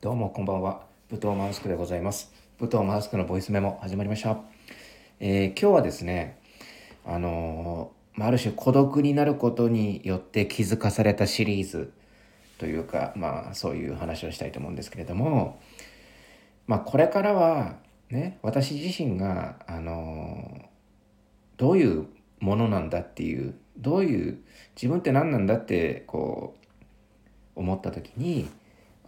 どうもこんばんは。武藤マウスクでございます。武藤マウスクのボイスメモ始まりました。えー今日はですね、あのまあある種孤独になることによって気づかされたシリーズというか、まあそういう話をしたいと思うんですけれども、まあこれからはね、私自身が、あのーどういうものなんだっていう、どういう、自分って何なんだって、こう、思った時に、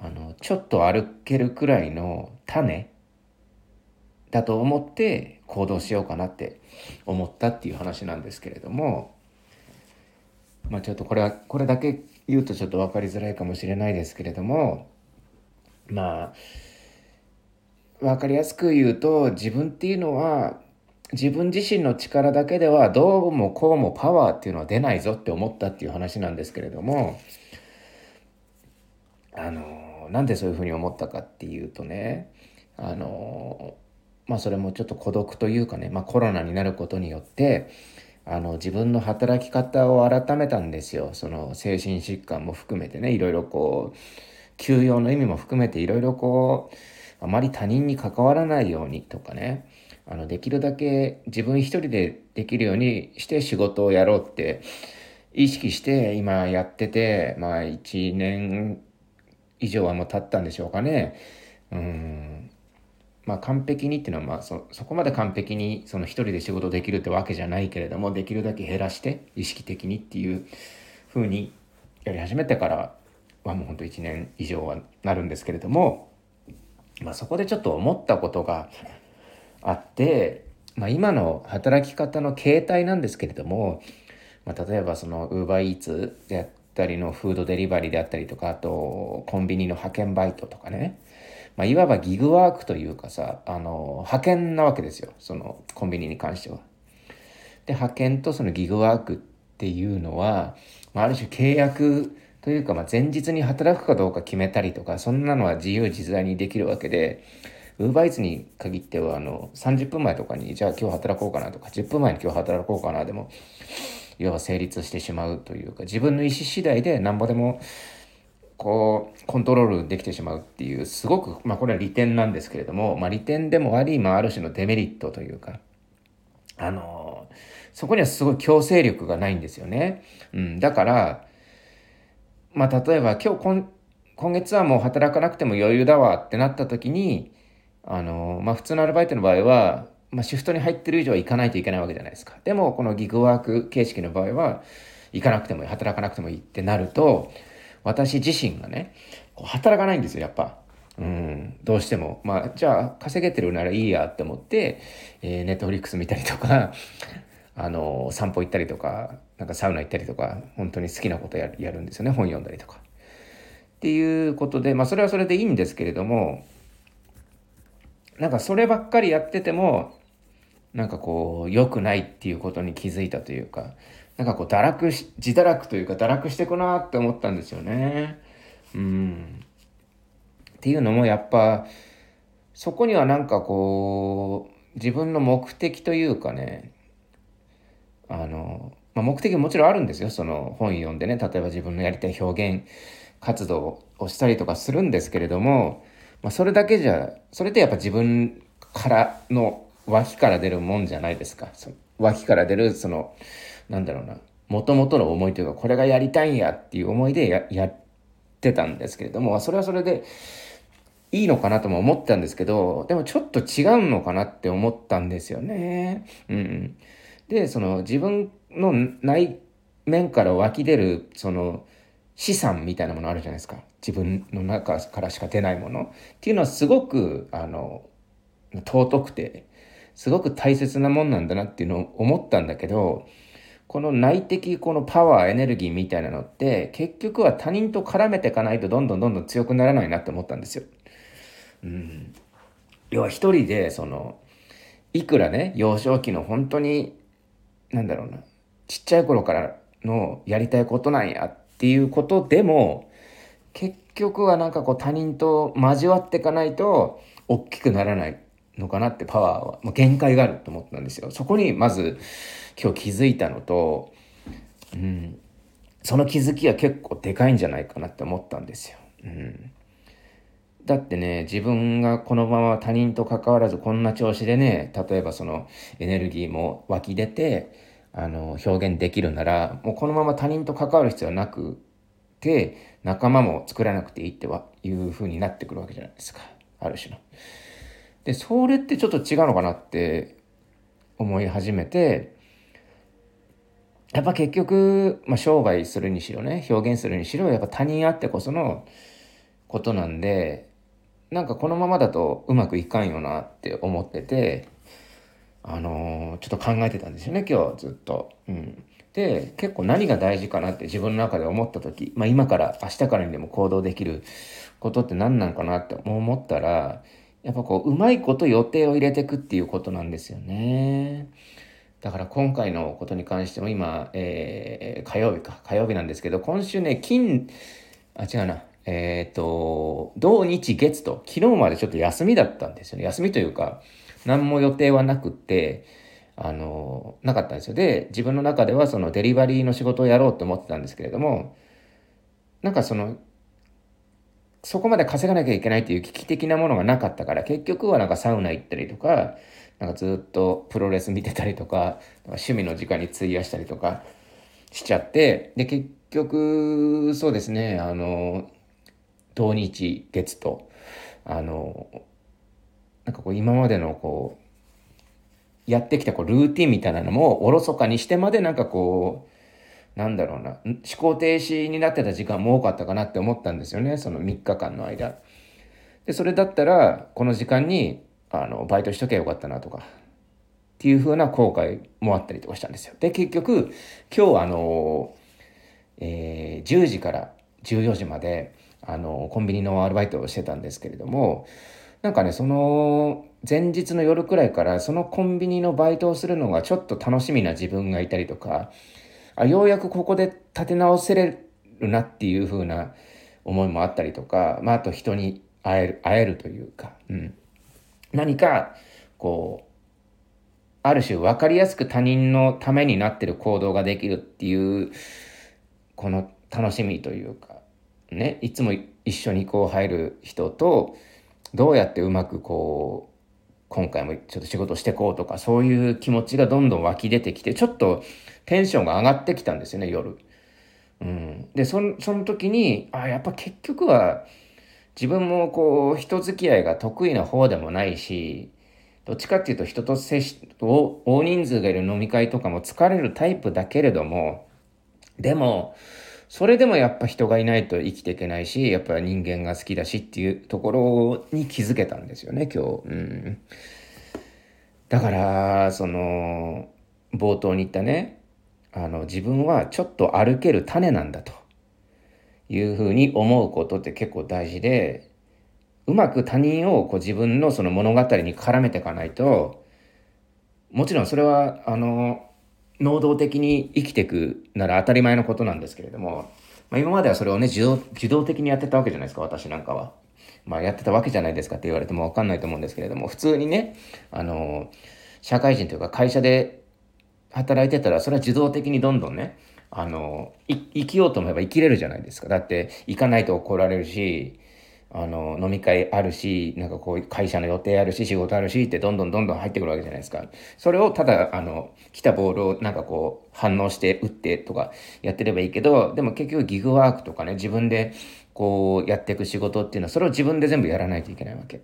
あのちょっと歩けるくらいの種だと思って行動しようかなって思ったっていう話なんですけれどもまあちょっとこれはこれだけ言うとちょっと分かりづらいかもしれないですけれどもまあ分かりやすく言うと自分っていうのは自分自身の力だけではどうもこうもパワーっていうのは出ないぞって思ったっていう話なんですけれどもあのなんでそういうふうに思ったかっていうとねあのまあそれもちょっと孤独というかね、まあ、コロナになることによってあの自分の働き方を改めたんですよ。その精神疾患も含めてねいろいろこう休養の意味も含めていろいろこうあまり他人に関わらないようにとかねあのできるだけ自分一人でできるようにして仕事をやろうって意識して今やっててまあ1年以上はもう経ったんでしょうかね。うんまあ完璧にっていうのはまあそそこまで完璧にその一人で仕事できるってわけじゃないけれどもできるだけ減らして意識的にっていうふうにやり始めてからはもうほんと1年以上はなるんですけれども、まあ、そこでちょっと思ったことがあって、まあ、今の働き方の形態なんですけれども、まあ、例えばそのウーバーイーツであったりのフードデリバリーであったりとかあとコンビニの派遣バイトとかね、まあ、いわばギグワークというかさあの派遣なわけですよそのコンビニに関しては。で派遣とそのギグワークっていうのは、まあ、ある種契約というか、まあ、前日に働くかどうか決めたりとかそんなのは自由自在にできるわけでウーバーイーツに限ってはあの30分前とかにじゃあ今日働こうかなとか10分前に今日働こうかなでもいわば成立してしまうというか自分の意思次第でなんぼでもこうコントロールできてしまうっていうすごくまあこれは利点なんですけれども、まあ、利点でもあり、まあ、ある種のデメリットというかあのそこにはすごい強制力がないんですよね。うん、だからまあ例えば今日今今月はもう働かなくても余裕だわってなった時にあのまあ普通のアルバイトの場合は、まあ、シフトに入ってる以上は行かないといけないわけじゃないですか。でもこのギグワーク形式の場合は行かなくてもいい働かなくてもいいってなると私自身がねこう働かないんですよやっぱ。うん、どうしても。まあ、じゃあ、稼げてるならいいやって思って、えー、ネットフリックス見たりとか、あの、散歩行ったりとか、なんかサウナ行ったりとか、本当に好きなことやるやるんですよね。本読んだりとか。っていうことで、まあ、それはそれでいいんですけれども、なんかそればっかりやってても、なんかこう、良くないっていうことに気づいたというか、なんかこう、堕落し、自堕落というか、堕落していくなって思ったんですよね。うん。っていうのもやっぱそこにはなんかこう自分の目的というかねあの、まあ、目的ももちろんあるんですよその本読んでね例えば自分のやりたい表現活動をしたりとかするんですけれども、まあ、それだけじゃそれってやっぱ自分からの脇から出るもんじゃないですかそ脇から出るそのなんだろうなもともとの思いというかこれがやりたいんやっていう思いでややってたんですけれどもそれはそれでいいのかなとも思ったんですけど、でもちょっと違うのかなって思ったんですよね。うん。で、その自分の内面から湧き出る、その資産みたいなものあるじゃないですか。自分の中からしか出ないもの。っていうのはすごく、あの、尊くて、すごく大切なもんなんだなっていうのを思ったんだけど、この内的このパワーエネルギーみたいなのって結局は他人と絡めていかないとどんどんどんどん強くならないなって思ったんですよ。うん、要は一人でそのいくらね幼少期の本当になんだろうなちっちゃい頃からのやりたいことなんやっていうことでも結局はなんかこう他人と交わっていかないと大きくならないのかなってパワーは、まあ、限界があると思ったんですよ。そこにまず今日気づいたのと、うん、その気づきは結構でかいんじゃないかなって思ったんですよ。うんだってね、自分がこのまま他人と関わらずこんな調子でね、例えばそのエネルギーも湧き出て、あの、表現できるなら、もうこのまま他人と関わる必要はなくて、仲間も作らなくていいってはいう風になってくるわけじゃないですか。ある種の。で、それってちょっと違うのかなって思い始めて、やっぱ結局、まあ、商売するにしろね、表現するにしろ、やっぱ他人あってこそのことなんで、なんかこのままだとうまくいかんよなって思ってて、あのー、ちょっと考えてたんですよね、今日ずっと。うん。で、結構何が大事かなって自分の中で思った時、まあ今から明日からにでも行動できることって何なんかなって思ったら、やっぱこう、うまいこと予定を入れていくっていうことなんですよね。だから今回のことに関しても今、えー、火曜日か、火曜日なんですけど、今週ね、金、あ、違うな、えっ、ー、と、土日月と、昨日までちょっと休みだったんですよね。休みというか、何も予定はなくて、あの、なかったんですよ。で、自分の中ではそのデリバリーの仕事をやろうと思ってたんですけれども、なんかその、そこまで稼がなきゃいけないっていう危機的なものがなかったから、結局はなんかサウナ行ったりとか、なんかずっとプロレス見てたりとか、趣味の時間に費やしたりとかしちゃって、で、結局、そうですね、あの、土日月とあのなんかこう今までのこうやってきたこうルーティンみたいなのもおろそかにしてまでなんかこうなんだろうな思考停止になってた時間も多かったかなって思ったんですよねその3日間の間。でそれだったらこの時間にあのバイトしとけばよかったなとかっていう風な後悔もあったりとかしたんですよ。で結局今日あの、えー、10時から14時まであの、コンビニのアルバイトをしてたんですけれども、なんかね、その前日の夜くらいからそのコンビニのバイトをするのがちょっと楽しみな自分がいたりとか、あようやくここで立て直せれるなっていう風な思いもあったりとか、まあ、あと人に会える、会えるというか、うん。何か、こう、ある種分かりやすく他人のためになってる行動ができるっていう、この楽しみというか、ね、いつも一緒にこう入る人と、どうやってうまくこう、今回もちょっと仕事してこうとか、そういう気持ちがどんどん湧き出てきて、ちょっとテンションが上がってきたんですよね、夜。うん。で、その、その時に、あ、やっぱ結局は、自分もこう、人付き合いが得意な方でもないし、どっちかっていうと人と接し、大人数がいる飲み会とかも疲れるタイプだけれども、でも、それでもやっぱ人がいないと生きていけないし、やっぱ人間が好きだしっていうところに気づけたんですよね、今日。うん。だから、その、冒頭に言ったね、あの、自分はちょっと歩ける種なんだというふうに思うことって結構大事で、うまく他人をこう自分のその物語に絡めていかないと、もちろんそれは、あの、能動的に生きていくなら当たり前のことなんですけれども、まあ、今まではそれをね、自動、自動的にやってたわけじゃないですか、私なんかは。まあ、やってたわけじゃないですかって言われてもわかんないと思うんですけれども、普通にね、あの、社会人というか会社で働いてたら、それは自動的にどんどんね、あの、生きようと思えば生きれるじゃないですか。だって、行かないと怒られるし、あの、飲み会あるし、なんかこう、会社の予定あるし、仕事あるしってどんどんどんどん入ってくるわけじゃないですか。それをただ、あの、来たボールをなんかこう、反応して打ってとかやってればいいけど、でも結局ギグワークとかね、自分でこう、やっていく仕事っていうのは、それを自分で全部やらないといけないわけ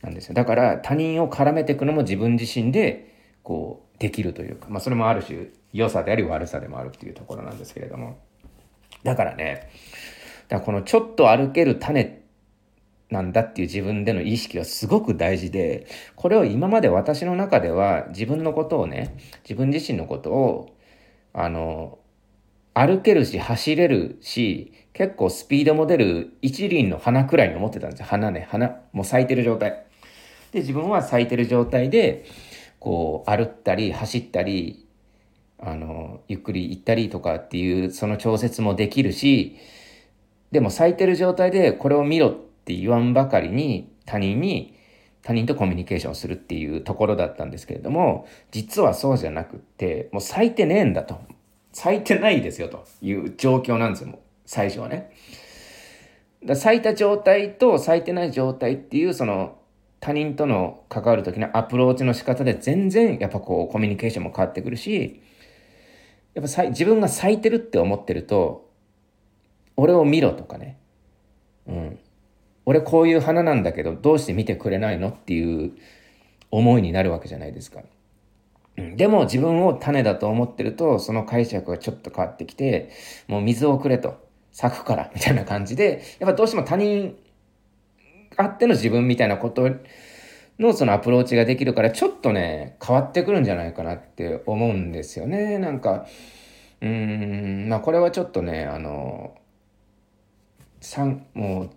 なんですよ。だから他人を絡めていくのも自分自身で、こう、できるというか、まあそれもある種、良さであり悪さでもあるっていうところなんですけれども。だからね、だからこのちょっと歩ける種ってなんだっていう自分での意識はすごく大事で、これを今まで私の中では自分のことをね、自分自身のことを、あの、歩けるし走れるし、結構スピードも出る一輪の花くらいに思ってたんですよ。花ね、花、もう咲いてる状態。で、自分は咲いてる状態で、こう、歩ったり走ったり、あの、ゆっくり行ったりとかっていう、その調節もできるし、でも咲いてる状態でこれを見ろっって言わんばかりに他人に他人とコミュニケーションするっていうところだったんですけれども、実はそうじゃなくって、もう咲いてねえんだと。咲いてないですよという状況なんですよ、もう最初はね。だ咲いた状態と咲いてない状態っていうその他人との関わる時のアプローチの仕方で全然やっぱこうコミュニケーションも変わってくるしやっぱ自分が咲いてるって思ってると俺を見ろとかねうん俺こういう花なんだけどどうして見てくれないのっていう思いになるわけじゃないですか。でも自分を種だと思ってるとその解釈がちょっと変わってきてもう水をくれと。咲くから。みたいな感じでやっぱどうしても他人あっての自分みたいなことのそのアプローチができるからちょっとね変わってくるんじゃないかなって思うんですよね。なんかうーん。まあこれはちょっとねあのもう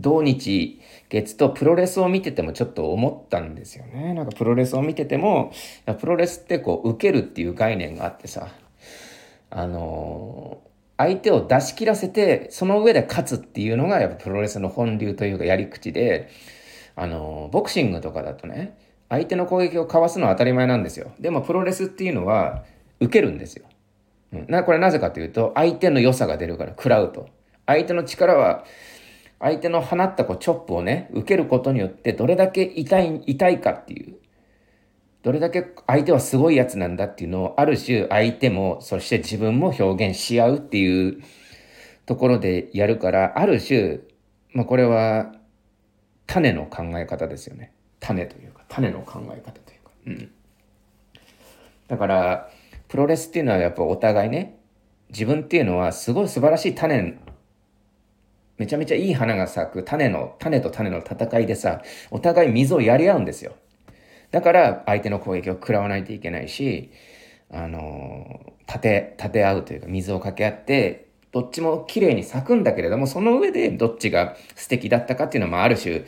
土日月とプロレスを見ててもちょっと思ったんですよね。なんかプロレスを見てても、プロレスってこう受けるっていう概念があってさ、あの、相手を出し切らせて、その上で勝つっていうのがやっぱプロレスの本流というかやり口で、あの、ボクシングとかだとね、相手の攻撃をかわすのは当たり前なんですよ。でもプロレスっていうのは受けるんですよ。うん、なこれなぜかというと、相手の良さが出るから、食らうと。相手の力は相手の放ったこうチョップをね、受けることによってどれだけ痛い、痛いかっていう、どれだけ相手はすごいやつなんだっていうのを、ある種相手も、そして自分も表現し合うっていうところでやるから、ある種、まあこれは種の考え方ですよね。種というか、種の考え方というか。うん。だから、プロレスっていうのはやっぱお互いね、自分っていうのはすごい素晴らしい種めちゃめちゃいい花が咲く種の、種と種の戦いでさ、お互い水をやり合うんですよ。だから相手の攻撃を食らわないといけないし、あの、立て、立て合うというか水をかけ合って、どっちも綺麗に咲くんだけれども、その上でどっちが素敵だったかっていうのもある種、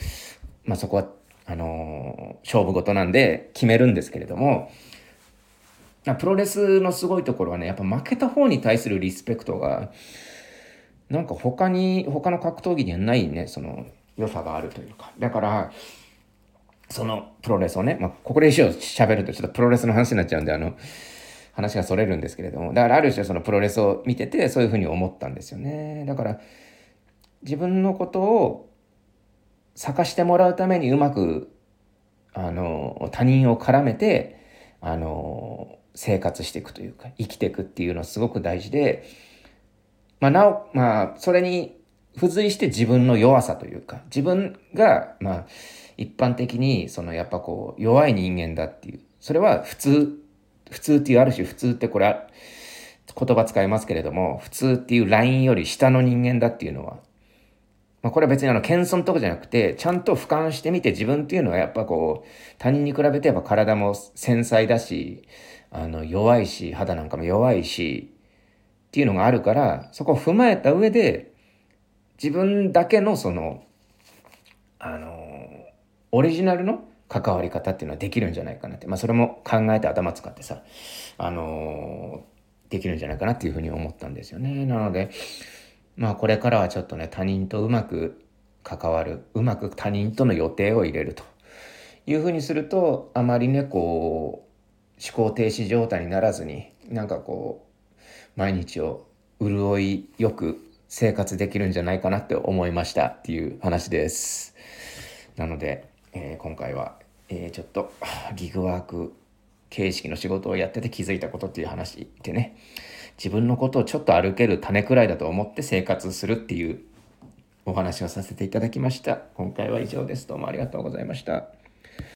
まあそこは、あの勝負事なんで決めるんですけれども、プロレスのすごいところはね、やっぱ負けた方に対するリスペクトが、なんか他に、他の格闘技にはないね、その良さがあるというか。だから、そのプロレスをね、まあ、ここで一応喋るとちょっとプロレスの話になっちゃうんで、あの、話がそれるんですけれども、だからある種そのプロレスを見てて、そういうふうに思ったんですよね。だから、自分のことを咲かしてもらうためにうまく、あの、他人を絡めて、あの、生活していくというか、生きていくっていうのはすごく大事で、まあ、なお、まあ、それに付随して自分の弱さというか、自分が、まあ、一般的に、その、やっぱこう、弱い人間だっていう。それは普通、普通っていう、ある種普通ってこれ、言葉使いますけれども、普通っていうラインより下の人間だっていうのは、まあ、これは別にあの、謙遜とかじゃなくて、ちゃんと俯瞰してみて自分っていうのはやっぱこう、他人に比べてやっぱ体も繊細だし、あの、弱いし、肌なんかも弱いし、っていうのがあるから、そこを踏まえた上で、自分だけのその、あの、オリジナルの関わり方っていうのはできるんじゃないかなって。まあそれも考えて頭使ってさ、あのできるんじゃないかなっていうふうに思ったんですよね。なので、まあこれからはちょっとね、他人とうまく関わる、うまく他人との予定を入れるというふうにすると、あまりね、こう、思考停止状態にならずに、なんかこう、毎日を潤いよく生活できるんじゃないかなって思いましたっていう話です。なので、えー、今回は、えー、ちょっと ギグワーク形式の仕事をやってて気づいたことっていう話でね、自分のことをちょっと歩ける種くらいだと思って生活するっていうお話をさせていただきました。今回は以上です。どうもありがとうございました。